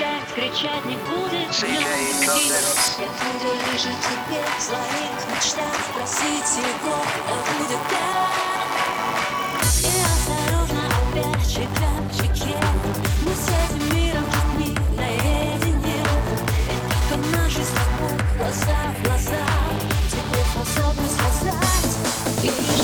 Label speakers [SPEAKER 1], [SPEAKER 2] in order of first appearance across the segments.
[SPEAKER 1] Молчать, кричать не будет. Я буду о тебе в своих мечтах Просить его, я буду так И осторожно опять чека в чеке Мы с этим миром не наедине. Только наши с тобой глаза в глаза. Тебе способны сказать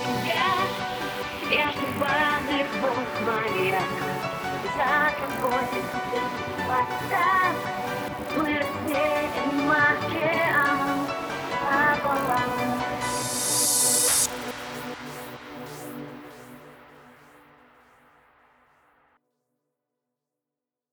[SPEAKER 1] тебя, я жива, любовь моя, за тобой, тогда